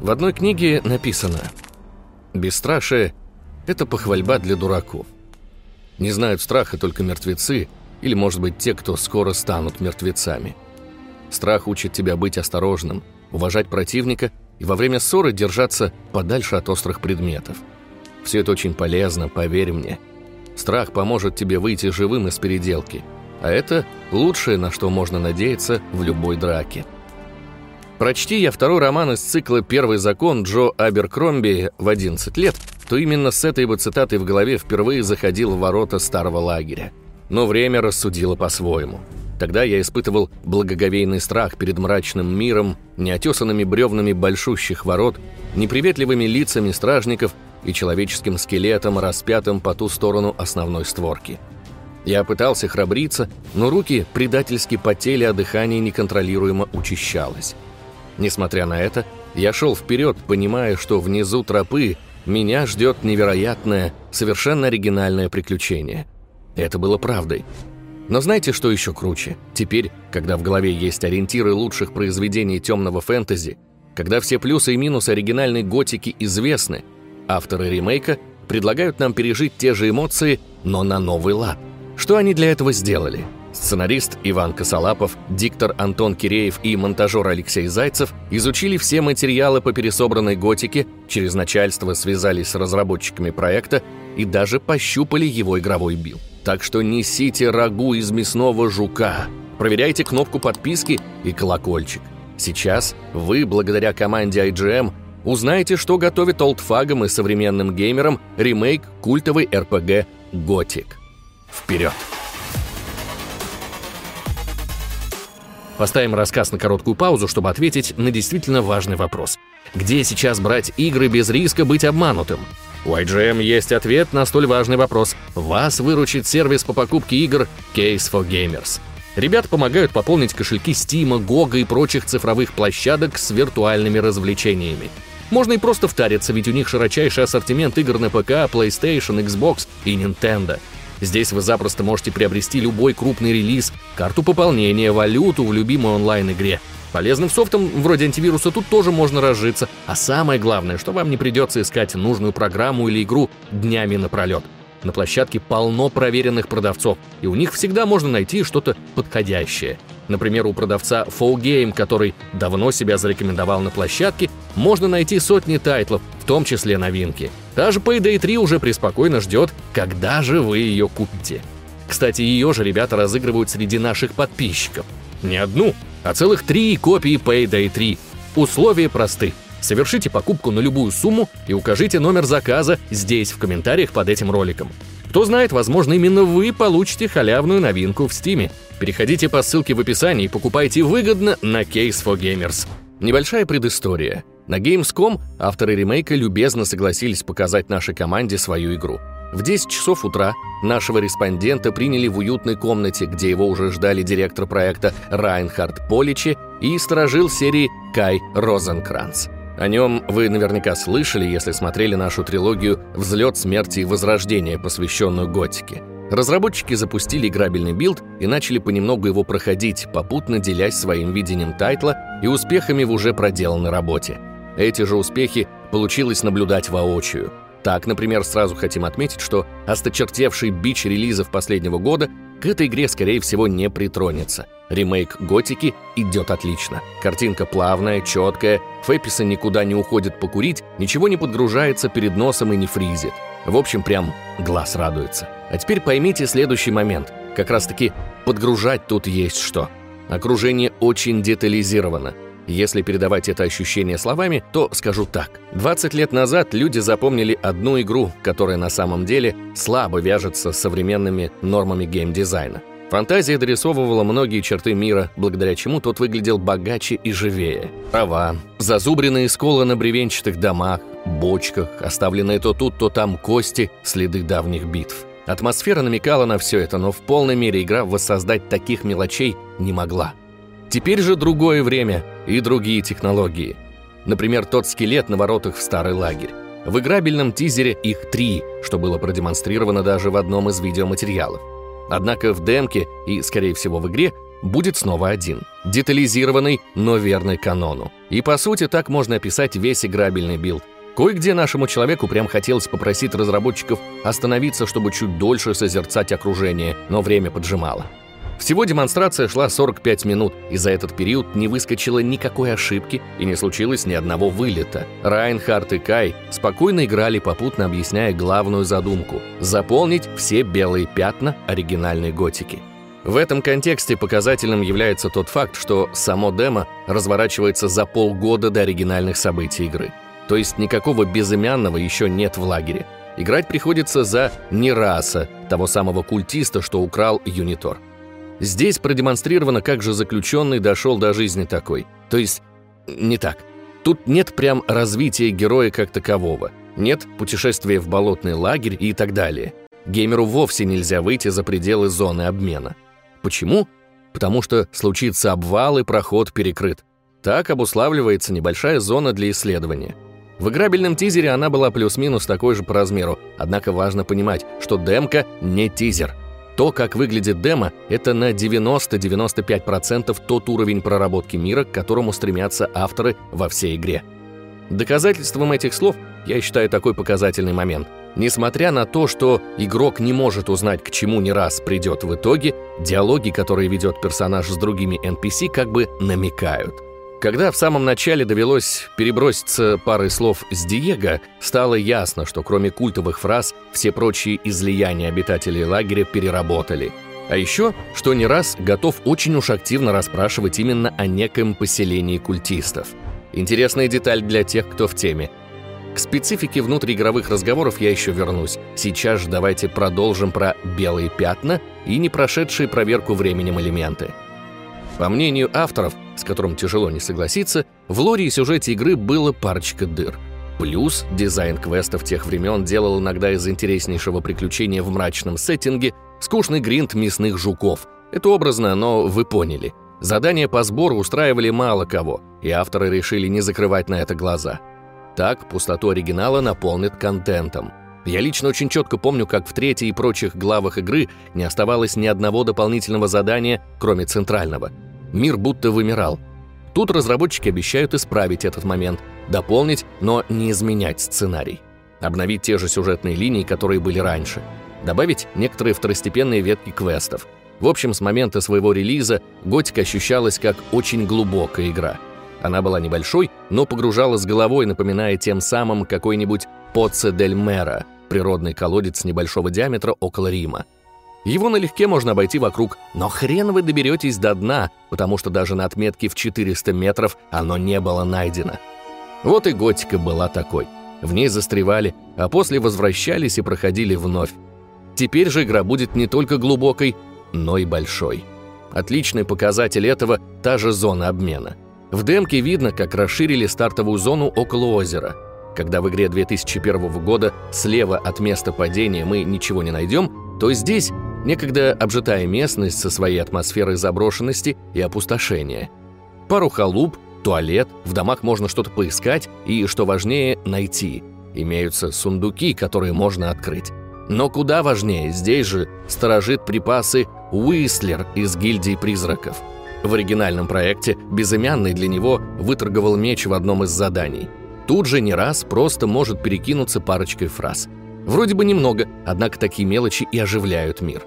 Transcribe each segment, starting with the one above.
В одной книге написано «Бесстрашие — это похвальба для дураков. Не знают страха только мертвецы или, может быть, те, кто скоро станут мертвецами. Страх учит тебя быть осторожным, уважать противника и во время ссоры держаться подальше от острых предметов. Все это очень полезно, поверь мне. Страх поможет тебе выйти живым из переделки, а это лучшее, на что можно надеяться в любой драке. Прочти я второй роман из цикла «Первый закон» Джо Аберкромби в 11 лет, то именно с этой бы цитатой в голове впервые заходил в ворота старого лагеря. Но время рассудило по-своему. Тогда я испытывал благоговейный страх перед мрачным миром, неотесанными бревнами большущих ворот, неприветливыми лицами стражников и человеческим скелетом, распятым по ту сторону основной створки. Я пытался храбриться, но руки предательски потели, а дыхание неконтролируемо учащалось. Несмотря на это, я шел вперед, понимая, что внизу тропы меня ждет невероятное, совершенно оригинальное приключение. Это было правдой. Но знаете, что еще круче? Теперь, когда в голове есть ориентиры лучших произведений темного фэнтези, когда все плюсы и минусы оригинальной готики известны, авторы ремейка предлагают нам пережить те же эмоции, но на новый лад. Что они для этого сделали? Сценарист Иван Косолапов, диктор Антон Киреев и монтажер Алексей Зайцев изучили все материалы по пересобранной Готике, через начальство связались с разработчиками проекта и даже пощупали его игровой билд. Так что несите рагу из мясного жука, проверяйте кнопку подписки и колокольчик. Сейчас вы, благодаря команде IGM, узнаете, что готовит олдфагам и современным геймерам ремейк культовой RPG Gothic. Вперед! Поставим рассказ на короткую паузу, чтобы ответить на действительно важный вопрос. Где сейчас брать игры без риска быть обманутым? У IGM есть ответ на столь важный вопрос. Вас выручит сервис по покупке игр Case for Gamers. Ребята помогают пополнить кошельки Steam, GOG и прочих цифровых площадок с виртуальными развлечениями. Можно и просто втариться, ведь у них широчайший ассортимент игр на ПК, PlayStation, Xbox и Nintendo – Здесь вы запросто можете приобрести любой крупный релиз, карту пополнения, валюту в любимой онлайн-игре. Полезным софтом вроде антивируса тут тоже можно разжиться. А самое главное, что вам не придется искать нужную программу или игру днями напролет. На площадке полно проверенных продавцов, и у них всегда можно найти что-то подходящее. Например, у продавца Game, который давно себя зарекомендовал на площадке, можно найти сотни тайтлов, в том числе новинки. Та же Payday 3 уже преспокойно ждет, когда же вы ее купите. Кстати, ее же ребята разыгрывают среди наших подписчиков. Не одну, а целых три копии Payday 3. Условия просты. Совершите покупку на любую сумму и укажите номер заказа здесь, в комментариях под этим роликом. Кто знает, возможно, именно вы получите халявную новинку в Стиме. Переходите по ссылке в описании и покупайте выгодно на Case for Gamers. Небольшая предыстория. На Gamescom авторы ремейка любезно согласились показать нашей команде свою игру. В 10 часов утра нашего респондента приняли в уютной комнате, где его уже ждали директор проекта Райнхард Поличи и старожил серии Кай Розенкранц. О нем вы наверняка слышали, если смотрели нашу трилогию «Взлет, смерть и возрождение», посвященную готике. Разработчики запустили играбельный билд и начали понемногу его проходить, попутно делясь своим видением тайтла и успехами в уже проделанной работе. Эти же успехи получилось наблюдать воочию. Так, например, сразу хотим отметить, что осточертевший бич релизов последнего года к этой игре, скорее всего, не притронется. Ремейк «Готики» идет отлично. Картинка плавная, четкая, Фэписа никуда не уходит покурить, ничего не подгружается перед носом и не фризит. В общем, прям глаз радуется. А теперь поймите следующий момент. Как раз-таки подгружать тут есть что. Окружение очень детализировано. Если передавать это ощущение словами, то скажу так. 20 лет назад люди запомнили одну игру, которая на самом деле слабо вяжется с современными нормами геймдизайна. Фантазия дорисовывала многие черты мира, благодаря чему тот выглядел богаче и живее. Трава, зазубренные сколы на бревенчатых домах, бочках, оставленные то тут, то там кости, следы давних битв. Атмосфера намекала на все это, но в полной мере игра воссоздать таких мелочей не могла. Теперь же другое время и другие технологии. Например, тот скелет на воротах в старый лагерь. В играбельном тизере их три, что было продемонстрировано даже в одном из видеоматериалов. Однако в демке и, скорее всего, в игре будет снова один. Детализированный, но верный канону. И по сути так можно описать весь играбельный билд. Кое-где нашему человеку прям хотелось попросить разработчиков остановиться, чтобы чуть дольше созерцать окружение, но время поджимало. Всего демонстрация шла 45 минут, и за этот период не выскочило никакой ошибки и не случилось ни одного вылета. Райнхард и Кай спокойно играли, попутно объясняя главную задумку – заполнить все белые пятна оригинальной готики. В этом контексте показательным является тот факт, что само демо разворачивается за полгода до оригинальных событий игры. То есть никакого безымянного еще нет в лагере. Играть приходится за Нераса, того самого культиста, что украл Юнитор. Здесь продемонстрировано, как же заключенный дошел до жизни такой. То есть, не так. Тут нет прям развития героя как такового. Нет путешествия в болотный лагерь и так далее. Геймеру вовсе нельзя выйти за пределы зоны обмена. Почему? Потому что случится обвал и проход перекрыт. Так обуславливается небольшая зона для исследования. В играбельном тизере она была плюс-минус такой же по размеру, однако важно понимать, что демка не тизер – то, как выглядит демо, это на 90-95% тот уровень проработки мира, к которому стремятся авторы во всей игре. Доказательством этих слов я считаю такой показательный момент. Несмотря на то, что игрок не может узнать, к чему не раз придет в итоге, диалоги, которые ведет персонаж с другими NPC, как бы намекают. Когда в самом начале довелось переброситься парой слов с Диего, стало ясно, что кроме культовых фраз, все прочие излияния обитателей лагеря переработали. А еще, что не раз готов очень уж активно расспрашивать именно о неком поселении культистов. Интересная деталь для тех, кто в теме. К специфике внутриигровых разговоров я еще вернусь. Сейчас же давайте продолжим про белые пятна и не прошедшие проверку временем элементы. По мнению авторов, с которым тяжело не согласиться, в лоре и сюжете игры было парочка дыр. Плюс дизайн квестов тех времен делал иногда из интереснейшего приключения в мрачном сеттинге скучный гринд мясных жуков. Это образно, но вы поняли. Задания по сбору устраивали мало кого, и авторы решили не закрывать на это глаза. Так пустоту оригинала наполнит контентом. Я лично очень четко помню, как в третьей и прочих главах игры не оставалось ни одного дополнительного задания, кроме центрального – Мир будто вымирал. Тут разработчики обещают исправить этот момент, дополнить, но не изменять сценарий. Обновить те же сюжетные линии, которые были раньше. Добавить некоторые второстепенные ветки квестов. В общем, с момента своего релиза Готика ощущалась как очень глубокая игра. Она была небольшой, но погружала с головой, напоминая тем самым какой-нибудь Поце дель Мера, природный колодец небольшого диаметра около Рима. Его налегке можно обойти вокруг, но хрен вы доберетесь до дна, потому что даже на отметке в 400 метров оно не было найдено. Вот и готика была такой. В ней застревали, а после возвращались и проходили вновь. Теперь же игра будет не только глубокой, но и большой. Отличный показатель этого – та же зона обмена. В демке видно, как расширили стартовую зону около озера. Когда в игре 2001 года слева от места падения мы ничего не найдем, то здесь некогда обжитая местность со своей атмосферой заброшенности и опустошения. Пару халуп, туалет, в домах можно что-то поискать и, что важнее, найти. Имеются сундуки, которые можно открыть. Но куда важнее, здесь же сторожит припасы Уислер из гильдии призраков. В оригинальном проекте безымянный для него выторговал меч в одном из заданий. Тут же не раз просто может перекинуться парочкой фраз. Вроде бы немного, однако такие мелочи и оживляют мир.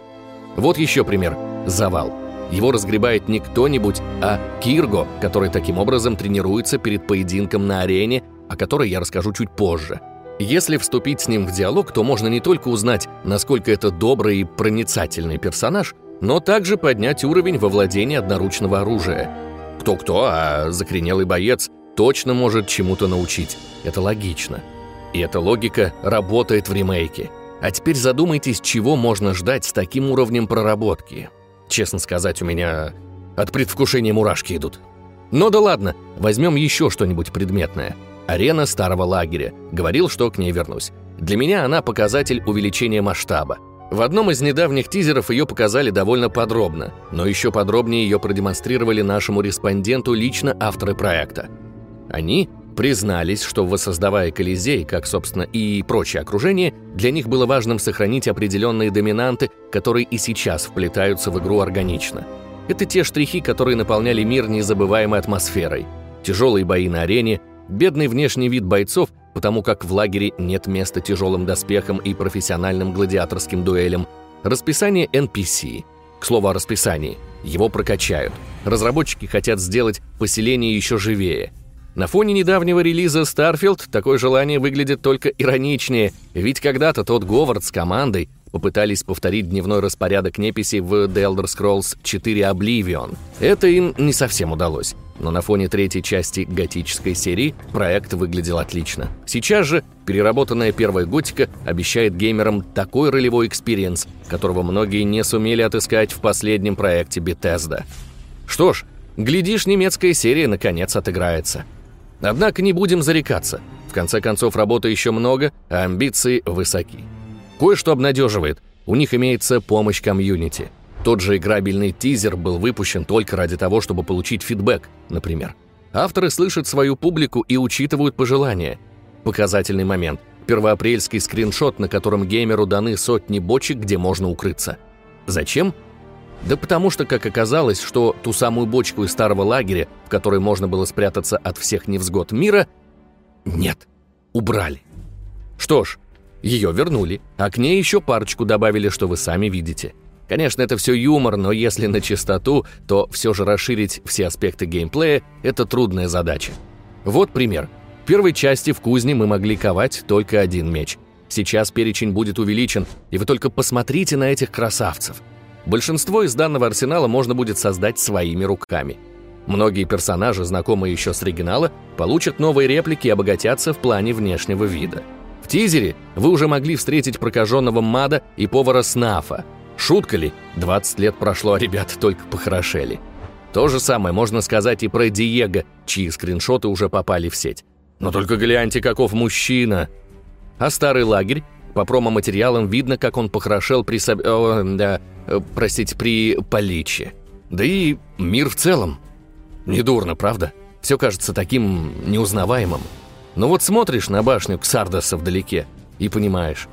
Вот еще пример. Завал. Его разгребает не кто-нибудь, а Кирго, который таким образом тренируется перед поединком на арене, о которой я расскажу чуть позже. Если вступить с ним в диалог, то можно не только узнать, насколько это добрый и проницательный персонаж, но также поднять уровень во владении одноручного оружия. Кто-кто, а закоренелый боец точно может чему-то научить. Это логично. И эта логика работает в ремейке – а теперь задумайтесь, чего можно ждать с таким уровнем проработки. Честно сказать, у меня от предвкушения мурашки идут. Но да ладно, возьмем еще что-нибудь предметное. Арена старого лагеря. Говорил, что к ней вернусь. Для меня она показатель увеличения масштаба. В одном из недавних тизеров ее показали довольно подробно, но еще подробнее ее продемонстрировали нашему респонденту лично авторы проекта. Они признались, что воссоздавая Колизей, как, собственно, и прочее окружение, для них было важным сохранить определенные доминанты, которые и сейчас вплетаются в игру органично. Это те штрихи, которые наполняли мир незабываемой атмосферой. Тяжелые бои на арене, бедный внешний вид бойцов, потому как в лагере нет места тяжелым доспехам и профессиональным гладиаторским дуэлям, расписание NPC. К слову о расписании. Его прокачают. Разработчики хотят сделать поселение еще живее. На фоне недавнего релиза Starfield такое желание выглядит только ироничнее, ведь когда-то тот Говард с командой попытались повторить дневной распорядок неписи в The Elder Scrolls 4 Oblivion. Это им не совсем удалось, но на фоне третьей части готической серии проект выглядел отлично. Сейчас же переработанная первая готика обещает геймерам такой ролевой experience, которого многие не сумели отыскать в последнем проекте Bethesda. Что ж, глядишь, немецкая серия наконец отыграется. Однако не будем зарекаться. В конце концов, работы еще много, а амбиции высоки. Кое-что обнадеживает. У них имеется помощь комьюнити. Тот же играбельный тизер был выпущен только ради того, чтобы получить фидбэк, например. Авторы слышат свою публику и учитывают пожелания. Показательный момент. Первоапрельский скриншот, на котором геймеру даны сотни бочек, где можно укрыться. Зачем? Да потому что, как оказалось, что ту самую бочку из старого лагеря, в которой можно было спрятаться от всех невзгод мира, нет, убрали. Что ж, ее вернули, а к ней еще парочку добавили, что вы сами видите. Конечно, это все юмор, но если на чистоту, то все же расширить все аспекты геймплея – это трудная задача. Вот пример. В первой части в кузне мы могли ковать только один меч. Сейчас перечень будет увеличен, и вы только посмотрите на этих красавцев. Большинство из данного арсенала можно будет создать своими руками. Многие персонажи, знакомые еще с оригинала, получат новые реплики и обогатятся в плане внешнего вида – тизере вы уже могли встретить прокаженного Мада и повара Снафа. Шутка ли? 20 лет прошло, а ребята только похорошели. То же самое можно сказать и про Диего, чьи скриншоты уже попали в сеть. Но только гляньте, каков мужчина. А старый лагерь? По промо-материалам видно, как он похорошел при... Соб... О, да, простите, при Поличе. Да и мир в целом. Недурно, правда? Все кажется таким неузнаваемым. Но вот смотришь на башню Ксардоса вдалеке и понимаешь,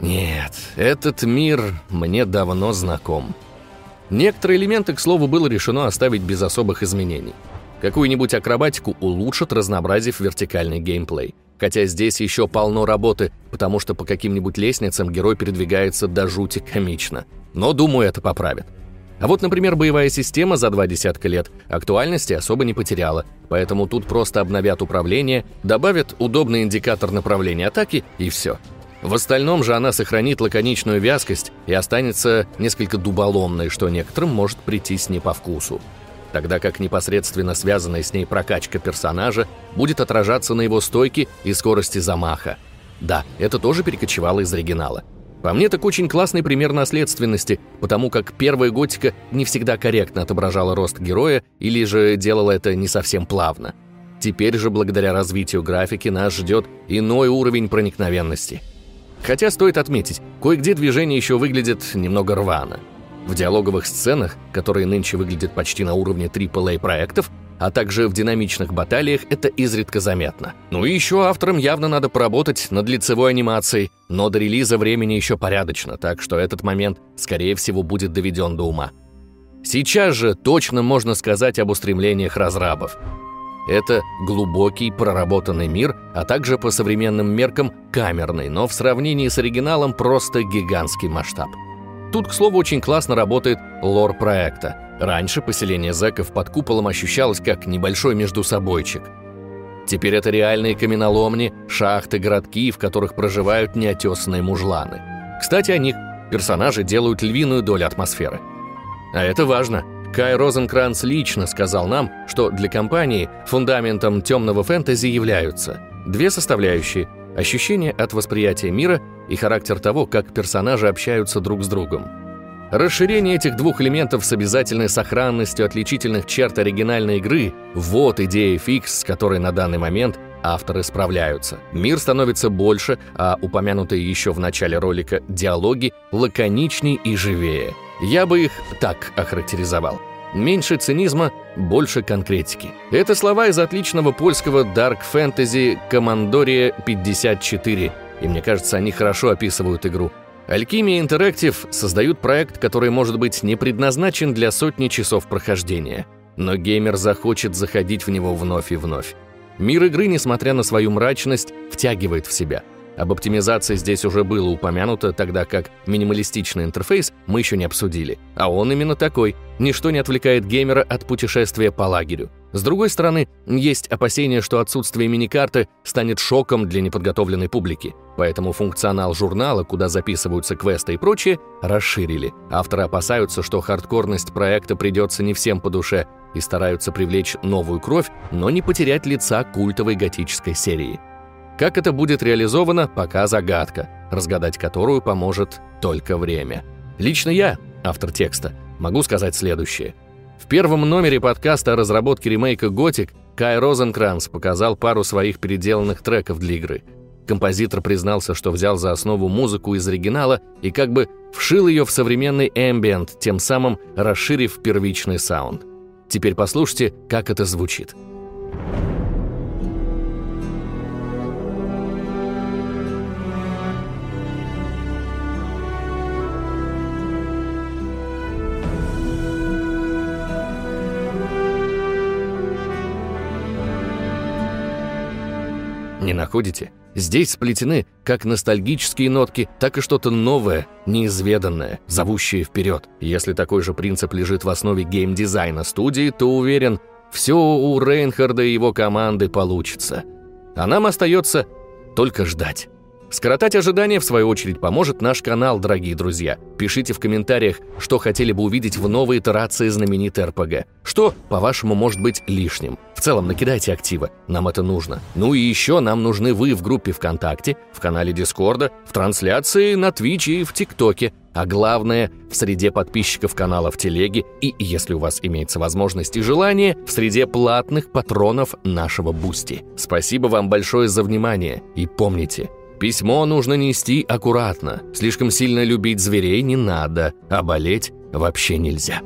нет, этот мир мне давно знаком. Некоторые элементы, к слову, было решено оставить без особых изменений. Какую-нибудь акробатику улучшат, разнообразив вертикальный геймплей. Хотя здесь еще полно работы, потому что по каким-нибудь лестницам герой передвигается до жути комично. Но, думаю, это поправят. А вот, например, боевая система за два десятка лет актуальности особо не потеряла, поэтому тут просто обновят управление, добавят удобный индикатор направления атаки и все. В остальном же она сохранит лаконичную вязкость и останется несколько дуболомной, что некоторым может прийтись не по вкусу. Тогда как непосредственно связанная с ней прокачка персонажа будет отражаться на его стойке и скорости замаха. Да, это тоже перекочевало из оригинала. По мне, так очень классный пример наследственности, потому как первая готика не всегда корректно отображала рост героя или же делала это не совсем плавно. Теперь же, благодаря развитию графики, нас ждет иной уровень проникновенности. Хотя стоит отметить, кое-где движение еще выглядит немного рвано. В диалоговых сценах, которые нынче выглядят почти на уровне AAA проектов, а также в динамичных баталиях это изредка заметно. Ну и еще авторам явно надо поработать над лицевой анимацией, но до релиза времени еще порядочно, так что этот момент, скорее всего, будет доведен до ума. Сейчас же точно можно сказать об устремлениях разрабов. Это глубокий, проработанный мир, а также по современным меркам камерный, но в сравнении с оригиналом просто гигантский масштаб. Тут, к слову, очень классно работает лор проекта – Раньше поселение зэков под куполом ощущалось как небольшой междусобойчик. Теперь это реальные каменоломни, шахты, городки, в которых проживают неотесанные мужланы. Кстати, о них персонажи делают львиную долю атмосферы. А это важно. Кай Розенкранц лично сказал нам, что для компании фундаментом темного фэнтези являются две составляющие – ощущение от восприятия мира и характер того, как персонажи общаются друг с другом. Расширение этих двух элементов с обязательной сохранностью отличительных черт оригинальной игры – вот идея фикс, с которой на данный момент авторы справляются. Мир становится больше, а упомянутые еще в начале ролика диалоги лаконичней и живее. Я бы их так охарактеризовал. Меньше цинизма, больше конкретики. Это слова из отличного польского Fantasy Командория 54, и мне кажется, они хорошо описывают игру. Alchemia Interactive создают проект, который может быть не предназначен для сотни часов прохождения, но геймер захочет заходить в него вновь и вновь. Мир игры, несмотря на свою мрачность, втягивает в себя – об оптимизации здесь уже было упомянуто, тогда как минималистичный интерфейс мы еще не обсудили. А он именно такой. Ничто не отвлекает геймера от путешествия по лагерю. С другой стороны, есть опасения, что отсутствие миникарты станет шоком для неподготовленной публики. Поэтому функционал журнала, куда записываются квесты и прочее, расширили. Авторы опасаются, что хардкорность проекта придется не всем по душе и стараются привлечь новую кровь, но не потерять лица культовой готической серии. Как это будет реализовано, пока загадка, разгадать которую поможет только время. Лично я, автор текста, могу сказать следующее. В первом номере подкаста о разработке ремейка «Готик» Кай Розенкранц показал пару своих переделанных треков для игры. Композитор признался, что взял за основу музыку из оригинала и как бы вшил ее в современный эмбиент, тем самым расширив первичный саунд. Теперь послушайте, как это звучит. Не находите? Здесь сплетены как ностальгические нотки, так и что-то новое, неизведанное, зовущее вперед. Если такой же принцип лежит в основе геймдизайна студии, то уверен, все у Рейнхарда и его команды получится. А нам остается только ждать. Скоротать ожидания, в свою очередь, поможет наш канал, дорогие друзья. Пишите в комментариях, что хотели бы увидеть в новой итерации знаменитой RPG. Что, по-вашему, может быть лишним. В целом, накидайте актива, нам это нужно. Ну и еще нам нужны вы в группе ВКонтакте, в канале Дискорда, в трансляции на Твиче и в ТикТоке. А главное, в среде подписчиков канала в Телеге и, если у вас имеется возможность и желание, в среде платных патронов нашего Бусти. Спасибо вам большое за внимание и помните – Письмо нужно нести аккуратно. Слишком сильно любить зверей не надо, а болеть вообще нельзя.